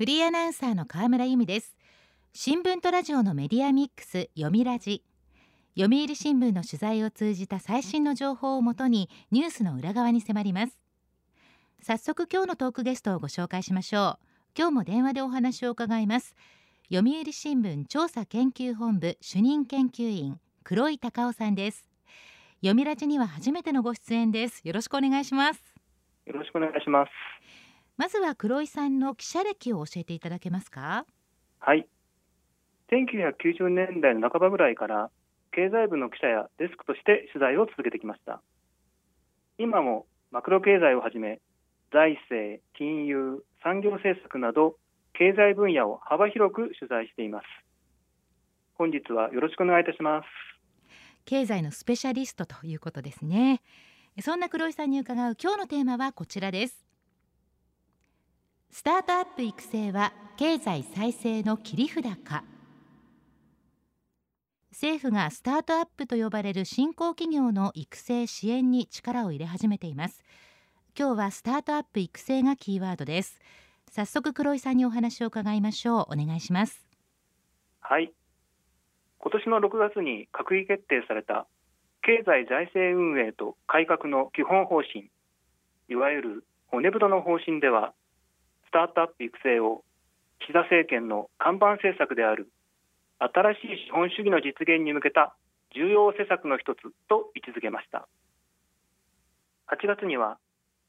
フリーアナウンサーの河村由美です。新聞とラジオのメディアミックス読みラジ。読売新聞の取材を通じた最新の情報をもとにニュースの裏側に迫ります。早速今日のトークゲストをご紹介しましょう。今日も電話でお話を伺います。読売新聞調査研究本部主任研究員黒井隆夫さんです。読みラジには初めてのご出演です。よろしくお願いします。よろしくお願いします。まずは黒井さんの記者歴を教えていただけますか？はい。1990年代の半ばぐらいから経済部の記者やデスクとして取材を続けてきました。今もマクロ経済をはじめ財政金融産業政策など経済分野を幅広く取材しています。本日はよろしくお願いいたします。経済のスペシャリストということですね。そんな黒井さんに伺う今日のテーマはこちらですスタートアップ育成は経済再生の切り札か。政府がスタートアップと呼ばれる新興企業の育成支援に力を入れ始めています。今日はスタートアップ育成がキーワードです。早速黒井さんにお話を伺いましょう。お願いします。はい。今年の6月に閣議決定された経済財政運営と改革の基本方針いわゆる骨太の方針ではスタートアップ育成を岸田政権の看板政策である新しい資本主義の実現に向けた重要施策の一つと位置づけました。8月には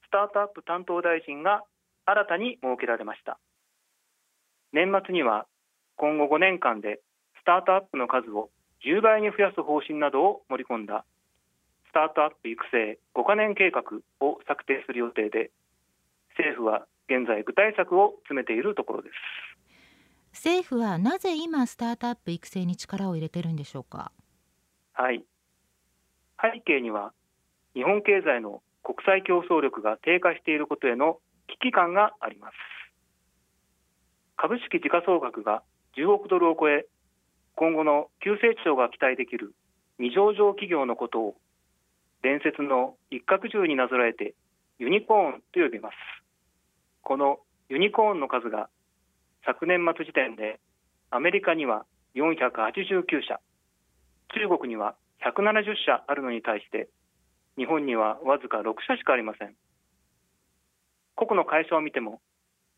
スタートアップ担当大臣が新たに設けられました。年末には今後5年間でスタートアップの数を10倍に増やす方針などを盛り込んだスタートアップ育成5カ年計画を策定する予定で政府は現在具体策を詰めているところです。政府はなぜ今スタートアップ育成に力を入れてるんでしょうか？はい。背景には日本経済の国際競争力が低下していることへの危機感があります。株式時価総額が10億ドルを超え今後の急成長が期待できる未上場企業のことを伝説の一角獣になぞらえてユニコーンと呼びますこのユニコーンの数が昨年末時点でアメリカには489社中国には170社あるのに対して日本にはわずか6社しかありません。個々の会社を見ても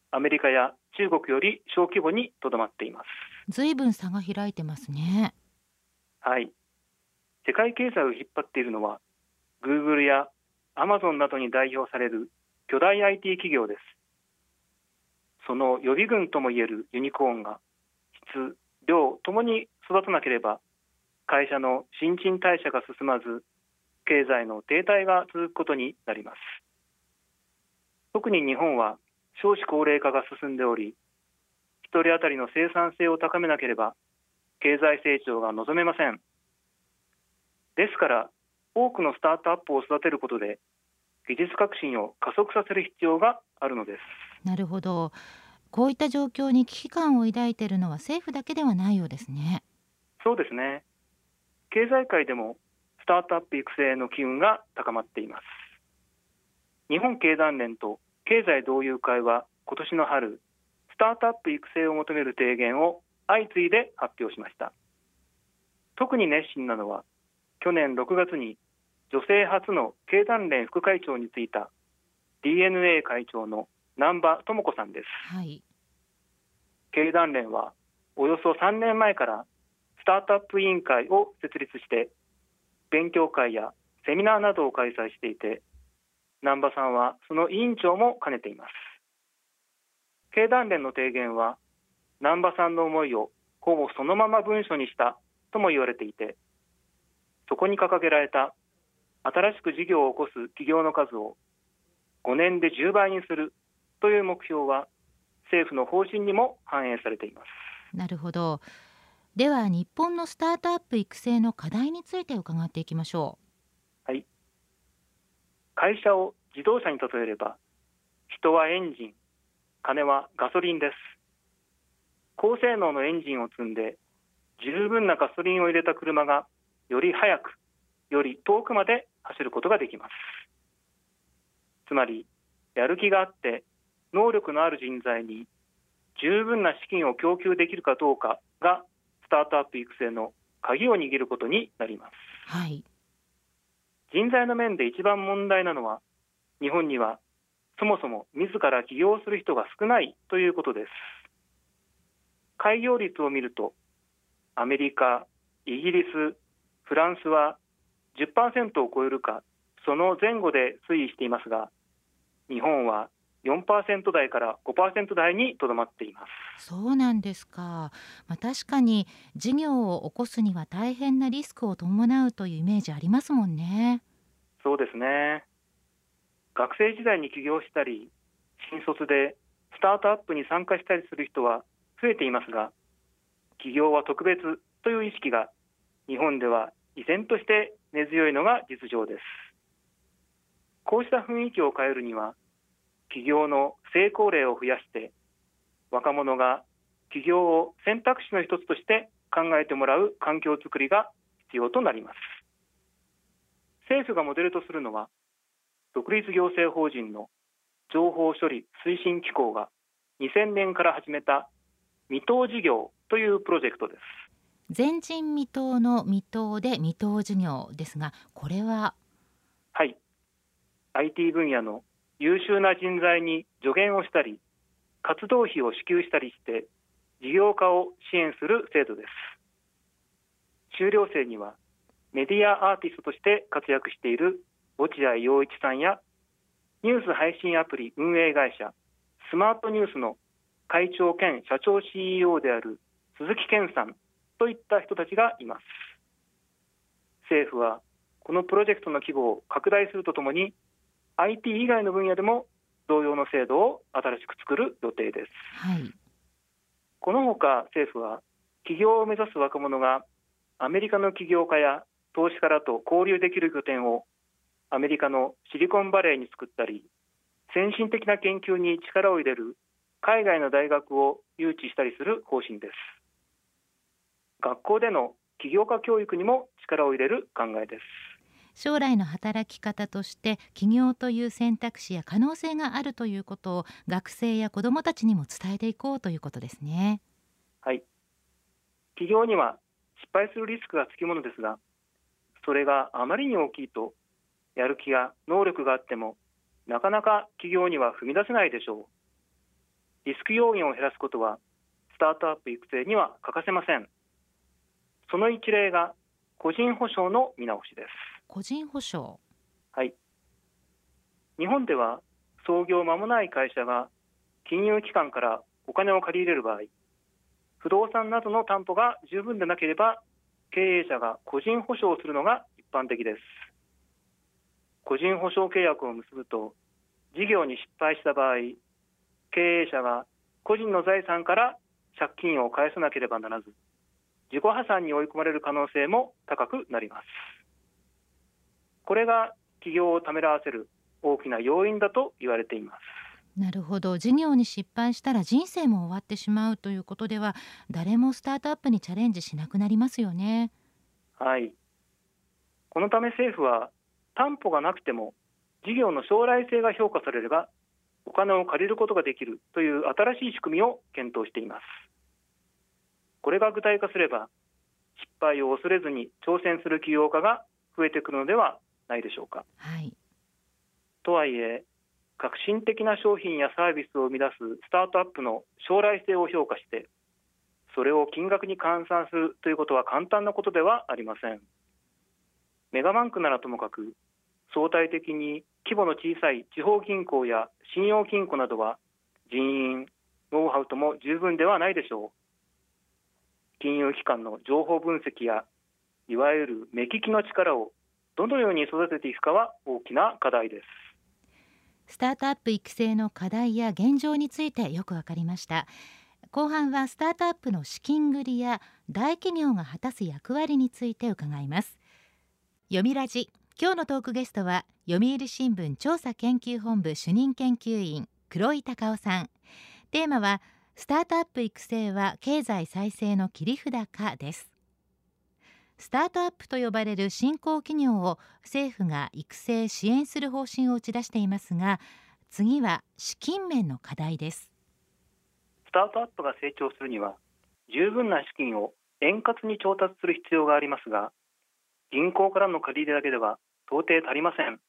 アメリカや中国より小規模にとどまっています。ずいぶん差が開いてますね。はい。世界経済を引っ張っているのはグーグルやアマゾンなどに代表される巨大 IT 企業ですその予備軍ともいえるユニコーンが質量ともに育たなければ会社の新陳代謝が進まず経済の停滞が続くことになります。特に日本は少子高齢化が進んでおり1人当たりの生産性を高めなければ経済成長が望めません。ですから多くのスタートアップを育てることで技術革新を加速させる必要があるのです。なるほど。こういった状況に危機感を抱いているのは政府だけではないようですね。そうですね。経済界でもスタートアップ育成の機運が高まっています。日本経団連と経済同友会は今年の春スタートアップ育成を求める提言を相次いで発表しました。特に熱心なのは去年6月に女性初の経団連副会長に就いた DNA 会長の南波智子さんです、はい、経団連はおよそ3年前からスタートアップ委員会を設立して勉強会やセミナーなどを開催していて南波さんはその委員長も兼ねています。経団連の提言は南波さんの思いをほぼそのまま文書にしたとも言われていてそこに掲げられた新しく事業を起こす企業の数を5年で10倍にするという目標は政府の方針にも反映されています。なるほど。では日本のスタートアップ育成の課題について伺っていきましょう。はい。会社を自動車に例えれば人はエンジン金はガソリンです。高性能のエンジンを積んで十分なガソリンを入れた車がより速くより遠くまで走ることができます。つまりやる気があって能力のある人材に十分な資金を供給できるかどうかがスタートアップ育成の鍵を握ることになります。はい。人材の面で一番問題なのは日本にはそもそも自ら起業する人が少ないということです。開業率を見るとアメリカ、イギリス、フランスは10%を超えるかその前後で推移していますが日本は4%台から5%台にとどまっています。そうなんですか、まあ、確かに事業を起こすには大変なリスクを伴うというイメージありますもんね。そうですね。学生時代に起業したり新卒でスタートアップに参加したりする人は増えていますが起業は特別という意識が日本では依然として根強いのが実情です。こうした雰囲気を変えるには起業の成功例を増やして若者が起業を選択肢の一つとして考えてもらう環境づくりが必要となります。政府がモデルとするのは独立行政法人の情報処理推進機構が2000年から始めた未踏事業というプロジェクトです。前人未踏の未踏で未踏事業ですがこれは？はい。IT 分野の優秀な人材に助言をしたり活動費を支給したりして事業化を支援する制度です。修了生にはメディアアーティストとして活躍している落合陽一さんやニュース配信アプリ運営会社スマートニュースの会長兼社長 CEO である鈴木健さんといった人たちがいます。政府はこのプロジェクトの規模を拡大するとともに IT 以外の分野でも同様の制度を新しく作る予定です、はい、このほか政府は起業を目指す若者がアメリカの起業家や投資家らと交流できる拠点をアメリカのシリコンバレーに作ったり先進的な研究に力を入れる海外の大学を誘致したりする方針です。学校での起業家教育にも力を入れる考えです将来の働き方として起業という選択肢や可能性があるということを学生や子どもたちにも伝えていこうということですね。はい。起業には失敗するリスクがつきものですがそれがあまりに大きいとやる気や能力があってもなかなか起業には踏み出せないでしょう。リスク要因を減らすことはスタートアップ育成には欠かせません。その一例が個人保証の見直しです。個人保証。はい。日本では創業間もない会社が金融機関からお金を借り入れる場合不動産などの担保が十分でなければ経営者が個人保証をするのが一般的です。個人保証契約を結ぶと事業に失敗した場合経営者が個人の財産から借金を返さなければならず自己破産に追い込まれる可能性も高くなります。これが企業をためらわせる大きな要因だと言われています。なるほど。事業に失敗したら人生も終わってしまうということでは誰もスタートアップにチャレンジしなくなりますよね。はい。このため政府は担保がなくても事業の将来性が評価されればお金を借りることができるという新しい仕組みを検討しています。これが具体化すれば失敗を恐れずに挑戦する起業家が増えてくるのではないでしょうか。はい、とはいえ革新的な商品やサービスを生み出すスタートアップの将来性を評価してそれを金額に換算するということは簡単なことではありません。メガバンクならともかく相対的に規模の小さい地方銀行や信用金庫などは人員ノウハウとも十分ではないでしょう。金融機関の情報分析やいわゆる目利きの力をどのように育てていくかは大きな課題です。スタートアップ育成の課題や現状についてよくわかりました。後半はスタートアップの資金繰りや大企業が果たす役割について伺います。読みラジ。今日のトークゲストは読売新聞調査研究本部主任研究員黒井隆夫さん。テーマはスタートアップ育成は経済再生の切り札かです。スタートアップと呼ばれる新興企業を政府が育成支援する方針を打ち出していますが次は資金面の課題です。スタートアップが成長するには十分な資金を円滑に調達する必要がありますが銀行からの借り入れだけでは到底足りません。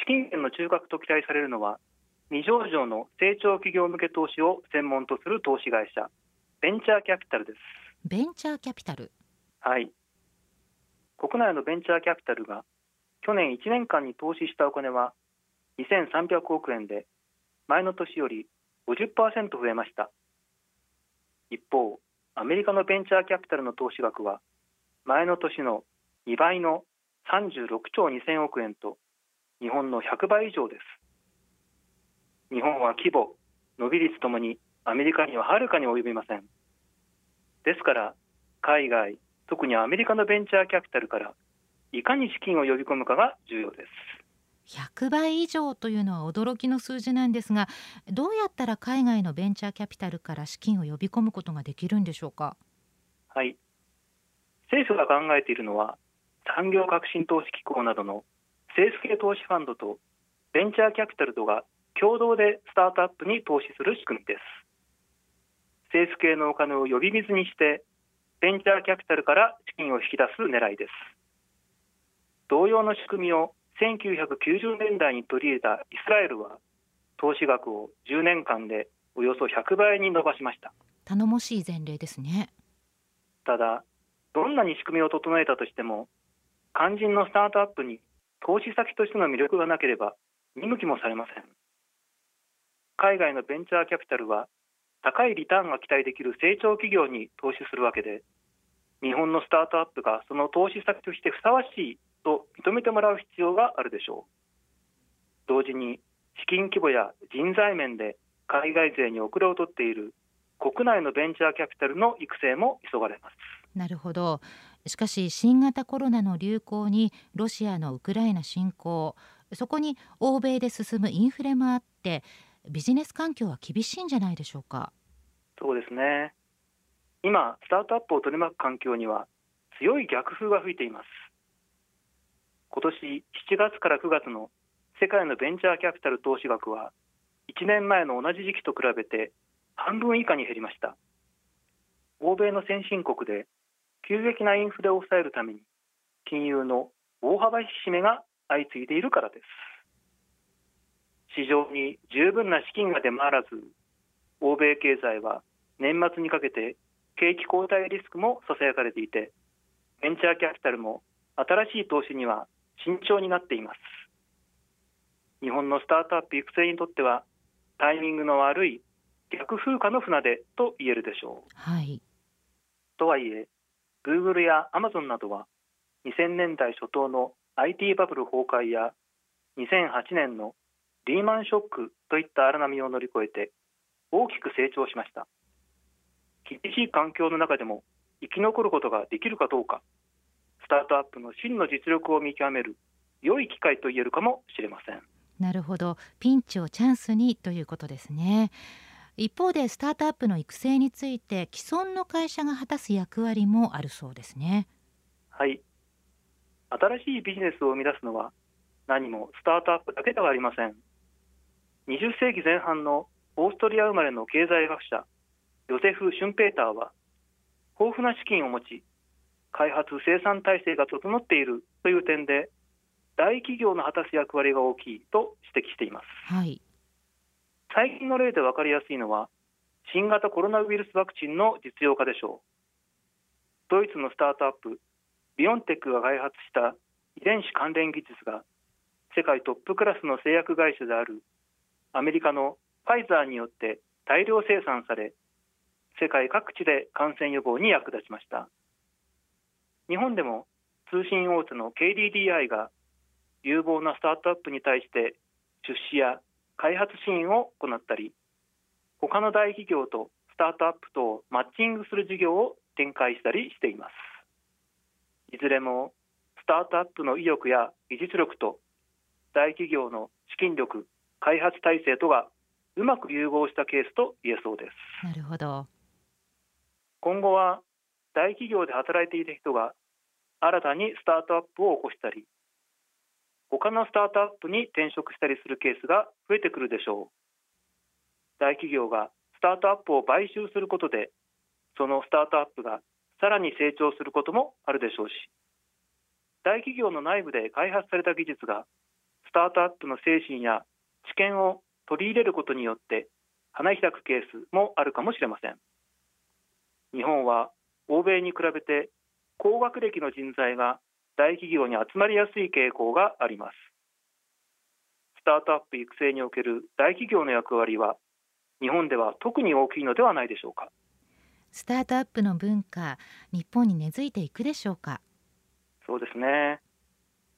資金源の中核と期待されるのは未上場の成長企業向け投資を専門とする投資会社ベンチャーキャピタルです。ベンチャーキャピタルはい。国内のベンチャーキャピタルが去年1年間に投資したお金は2300億円で前の年より50%増えました。一方アメリカのベンチャーキャピタルの投資額は前の年の2倍の36兆2000億円と日本の100倍以上です。日本は規模伸び率ともにアメリカにははるかに及びません。ですから海外特にアメリカのベンチャーキャピタルからいかに資金を呼び込むかが重要です。100倍以上というのは驚きの数字なんですがどうやったら海外のベンチャーキャピタルから資金を呼び込むことができるんでしょうか？はい。政府が考えているのは産業革新投資機構などの政府系投資ファンドとベンチャーキャピタルとが共同でスタートアップに投資する仕組みです。政府系のお金を呼び水にしてベンチャーキャピタルから資金を引き出す狙いです。同様の仕組みを1990年代に取り入れたイスラエルは投資額を10年間でおよそ100倍に伸ばしました。頼もしい前例ですね。ただどんなに仕組みを整えたとしても肝心のスタートアップに投資先としての魅力がなければ見向きもされません。海外のベンチャーキャピタルは高いリターンが期待できる成長企業に投資するわけで日本のスタートアップがその投資先としてふさわしいと認めてもらう必要があるでしょう。同時に資金規模や人材面で海外勢に遅れを取っている国内のベンチャーキャピタルの育成も急がれます。なるほど。しかし新型コロナの流行にロシアのウクライナ侵攻そこに欧米で進むインフレもあってビジネス環境は厳しいんじゃないでしょうか？そうですね。今スタートアップを取り巻く環境には強い逆風が吹いています。今年7月から9月の世界のベンチャーキャピタル投資額は1年前の同じ時期と比べて半分以下に減りました。欧米の先進国で急激なインフレを抑えるために金融の大幅引き締めが相次いでいるからです。市場に十分な資金が出回らず欧米経済は年末にかけて景気後退リスクもささやかれていてベンチャーキャピタルも新しい投資には慎重になっています。日本のスタートアップ育成にとってはタイミングの悪い逆風化の船出と言えるでしょう、はい、とはいえ Google や Amazon などは2000年代初頭の IT バブル崩壊や2008年のリーマンショックといった荒波を乗り越えて大きく成長しました。厳しい環境の中でも生き残ることができるかどうかスタートアップの真の実力を見極める良い機会と言えるかもしれません。なるほど。ピンチをチャンスにということですね。一方でスタートアップの育成について既存の会社が果たす役割もあるそうですね。はい。新しいビジネスを生み出すのは何もスタートアップだけではありません20世紀前半のオーストリア生まれの経済学者ヨセフ・シュンペーターは豊富な資金を持ち開発生産体制が整っているという点で大企業の果たす役割が大きいと指摘しています、はい、最近の例で分かりやすいのは新型コロナウイルスワクチンの実用化でしょう。ドイツのスタートアップビオンテックが開発した遺伝子関連技術が世界トップクラスの製薬会社であるアメリカのファイザーによって大量生産され世界各地で感染予防に役立ちました。日本でも通信大手の KDDI が有望なスタートアップに対して出資や開発支援を行ったり他の大企業とスタートアップとをマッチングする事業を展開したりしています。いずれもスタートアップの意欲や技術力と大企業の資金力開発体制とがうまく融合したケースと言えそうです。なるほど。今後は大企業で働いていた人が新たにスタートアップを起こしたり他のスタートアップに転職したりするケースが増えてくるでしょう。大企業がスタートアップを買収することでそのスタートアップがさらに成長することもあるでしょうし大企業の内部で開発された技術がスタートアップの精神や知見を取り入れることによって花開くケースもあるかもしれません。日本は欧米に比べて高学歴の人材が大企業に集まりやすい傾向があります。スタートアップ育成における大企業の役割は日本では特に大きいのではないでしょうか。スタートアップの文化日本に根付いていくでしょうか？そうですね。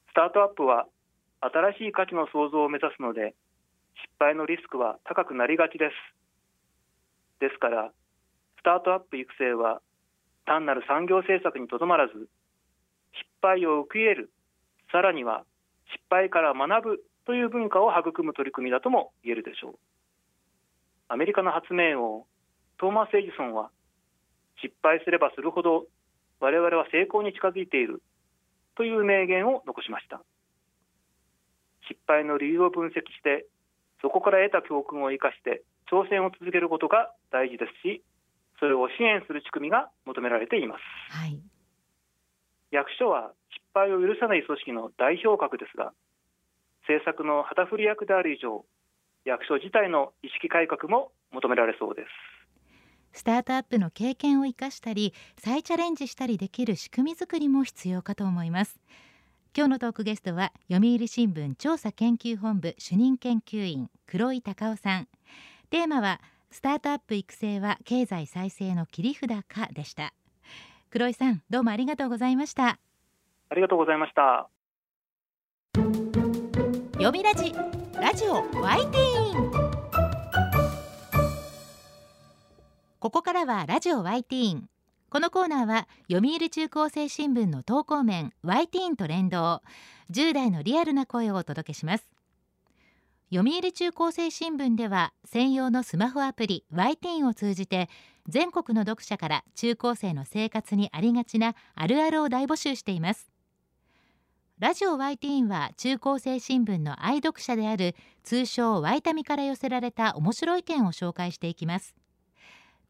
スタートアップは新しい価値の創造を目指すので失敗のリスクは高くなりがちです。ですからスタートアップ育成は単なる産業政策にとどまらず失敗を受け入れるさらには失敗から学ぶという文化を育む取り組みだとも言えるでしょう。アメリカの発明王トーマス・エジソンは失敗すればするほど我々は成功に近づいているという名言を残しました。失敗の理由を分析してそこから得た教訓を生かして挑戦を続けることが大事ですしそれを支援する仕組みが求められています、はい、役所は失敗を許さない組織の代表格ですが政策の旗振り役である以上役所自体の意識改革も求められそうです。スタートアップの経験を生かしたり再チャレンジしたりできる仕組み作りも必要かと思います今日のトークゲストは読売新聞調査研究本部主任研究員黒井隆夫さん。テーマはスタートアップ育成は経済再生の切り札かでした。黒井さんどうもありがとうございました。ありがとうございました。読みラジラジオワイティーン。ここからはラジオワイティーンこのコーナーは読売中高生新聞の投稿面ワイティーンと連動10代のリアルな声をお届けします。読売中高生新聞では専用のスマホアプリワイティーンを通じて全国の読者から中高生の生活にありがちなあるあるを大募集しています。ラジオワイティーンは中高生新聞の愛読者である通称ワイタミから寄せられた面白い意見を紹介していきます。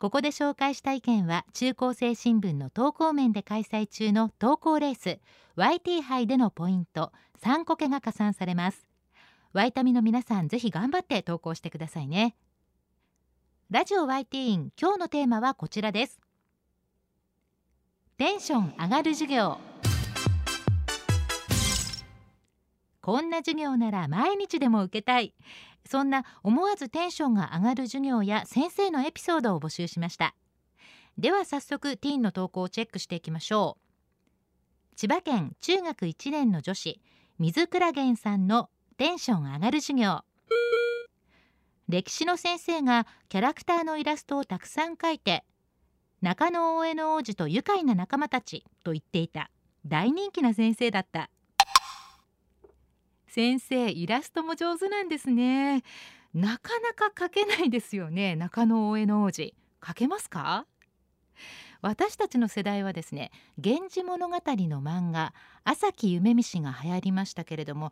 ここで紹介した意見は中高生新聞の投稿面で開催中の投稿レース YT 杯でのポイント3個けが加算されます。ワイタミの皆さんぜひ頑張って投稿してくださいね。ラジオ YT 今日のテーマはこちらです。テンション上がる授業。こんな授業なら毎日でも受けたい。そんな思わずテンションが上がる授業や先生のエピソードを募集しました。では早速ティーンの投稿をチェックしていきましょう。千葉県中学1年の女子水倉源さんのテンション上がる授業。歴史の先生がキャラクターのイラストをたくさん描いて中野大江の王子と愉快な仲間たちと言っていた大人気な先生だった。先生イラストも上手なんですね。なかなか描けないですよね。中野大江の王子。描けますか？私たちの世代はですね源氏物語の漫画朝木夢見氏が流行りましたけれども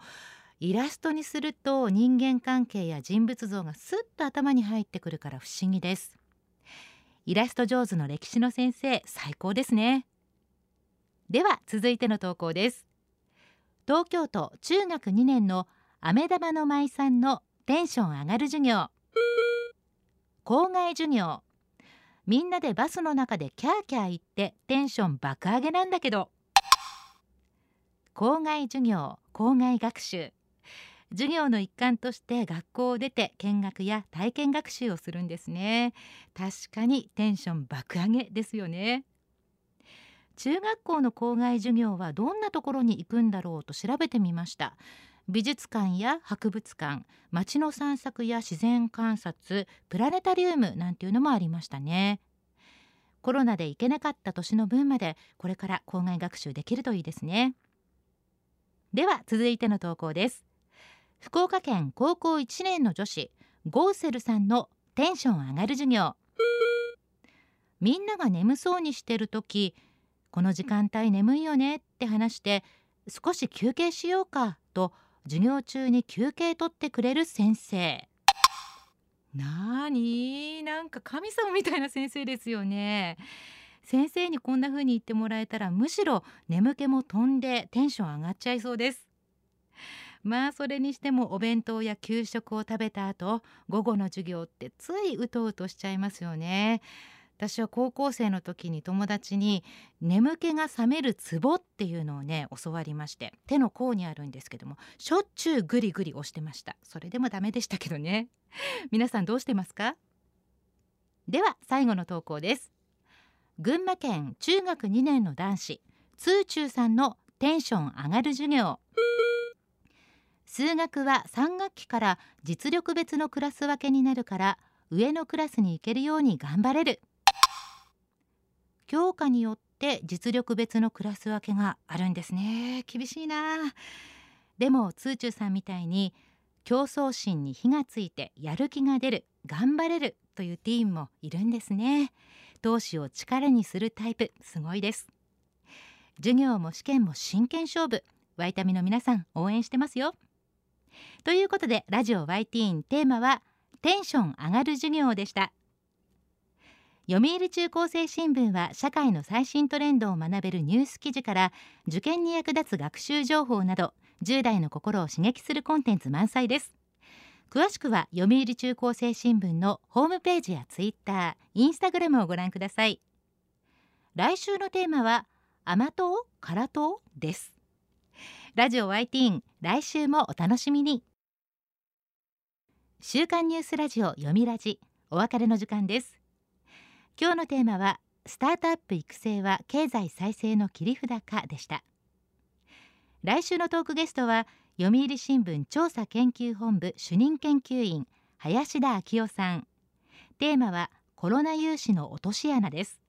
イラストにすると人間関係や人物像がスッと頭に入ってくるから不思議です。イラスト上手の歴史の先生最高ですね。では続いての投稿です。東京都中学2年の飴玉の舞さんのテンション上がる授業。校外授業。みんなでバスの中でキャーキャー言ってテンション爆上げなんだけど。校外授業校外学習。授業の一環として学校を出て見学や体験学習をするんですね。確かにテンション爆上げですよね。中学校の校外授業はどんなところに行くんだろうと調べてみました。美術館や博物館街の散策や自然観察プラネタリウムなんていうのもありましたね。コロナで行けなかった年の分までこれから校外学習できるといいですね。では続いての投稿です。福岡県高校1年の女子ゴーセルさんのテンション上がる授業。みんなが眠そうにしてる時この時間帯眠いよねって話して少し休憩しようかと授業中に休憩取ってくれる先生。なーに？なんか神様みたいな先生ですよね。先生にこんな風に言ってもらえたらむしろ眠気も飛んでテンション上がっちゃいそうです。まあそれにしてもお弁当や給食を食べた後午後の授業ってついうとうとしちゃいますよね。私は高校生の時に友達に眠気が覚めるツボっていうのをね教わりまして手の甲にあるんですけどもしょっちゅうグリグリ押してました。それでもダメでしたけどね。皆さんどうしてますか？では最後の投稿です。群馬県中学2年の男子ツーチューさんのテンション上がる授業。数学は3学期から実力別のクラス分けになるから上のクラスに行けるように頑張れる。教科によって実力別のクラス分けがあるんですね。厳しいな。でもツーチューさんみたいに競争心に火がついてやる気が出る頑張れるというティーンもいるんですね。闘志を力にするタイプすごいです。授業も試験も真剣勝負ワイタミの皆さん応援してますよ。ということでラジオワイティーンテーマはテンション上がる授業でした。読売中高生新聞は社会の最新トレンドを学べるニュース記事から受験に役立つ学習情報など10代の心を刺激するコンテンツ満載です。詳しくは読売中高生新聞のホームページやツイッター、インスタグラムをご覧ください。来週のテーマは甘党辛党です。ラジオワイティーン来週もお楽しみに。週刊ニュースラジオ読みラジお別れの時間です。今日のテーマはスタートアップ育成は経済再生の切り札かでした。来週のトークゲストは読売新聞調査研究本部主任研究員林田昭夫さん。テーマはコロナ融資の落とし穴です。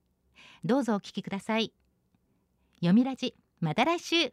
どうぞお聞きください。読みラジまた来週。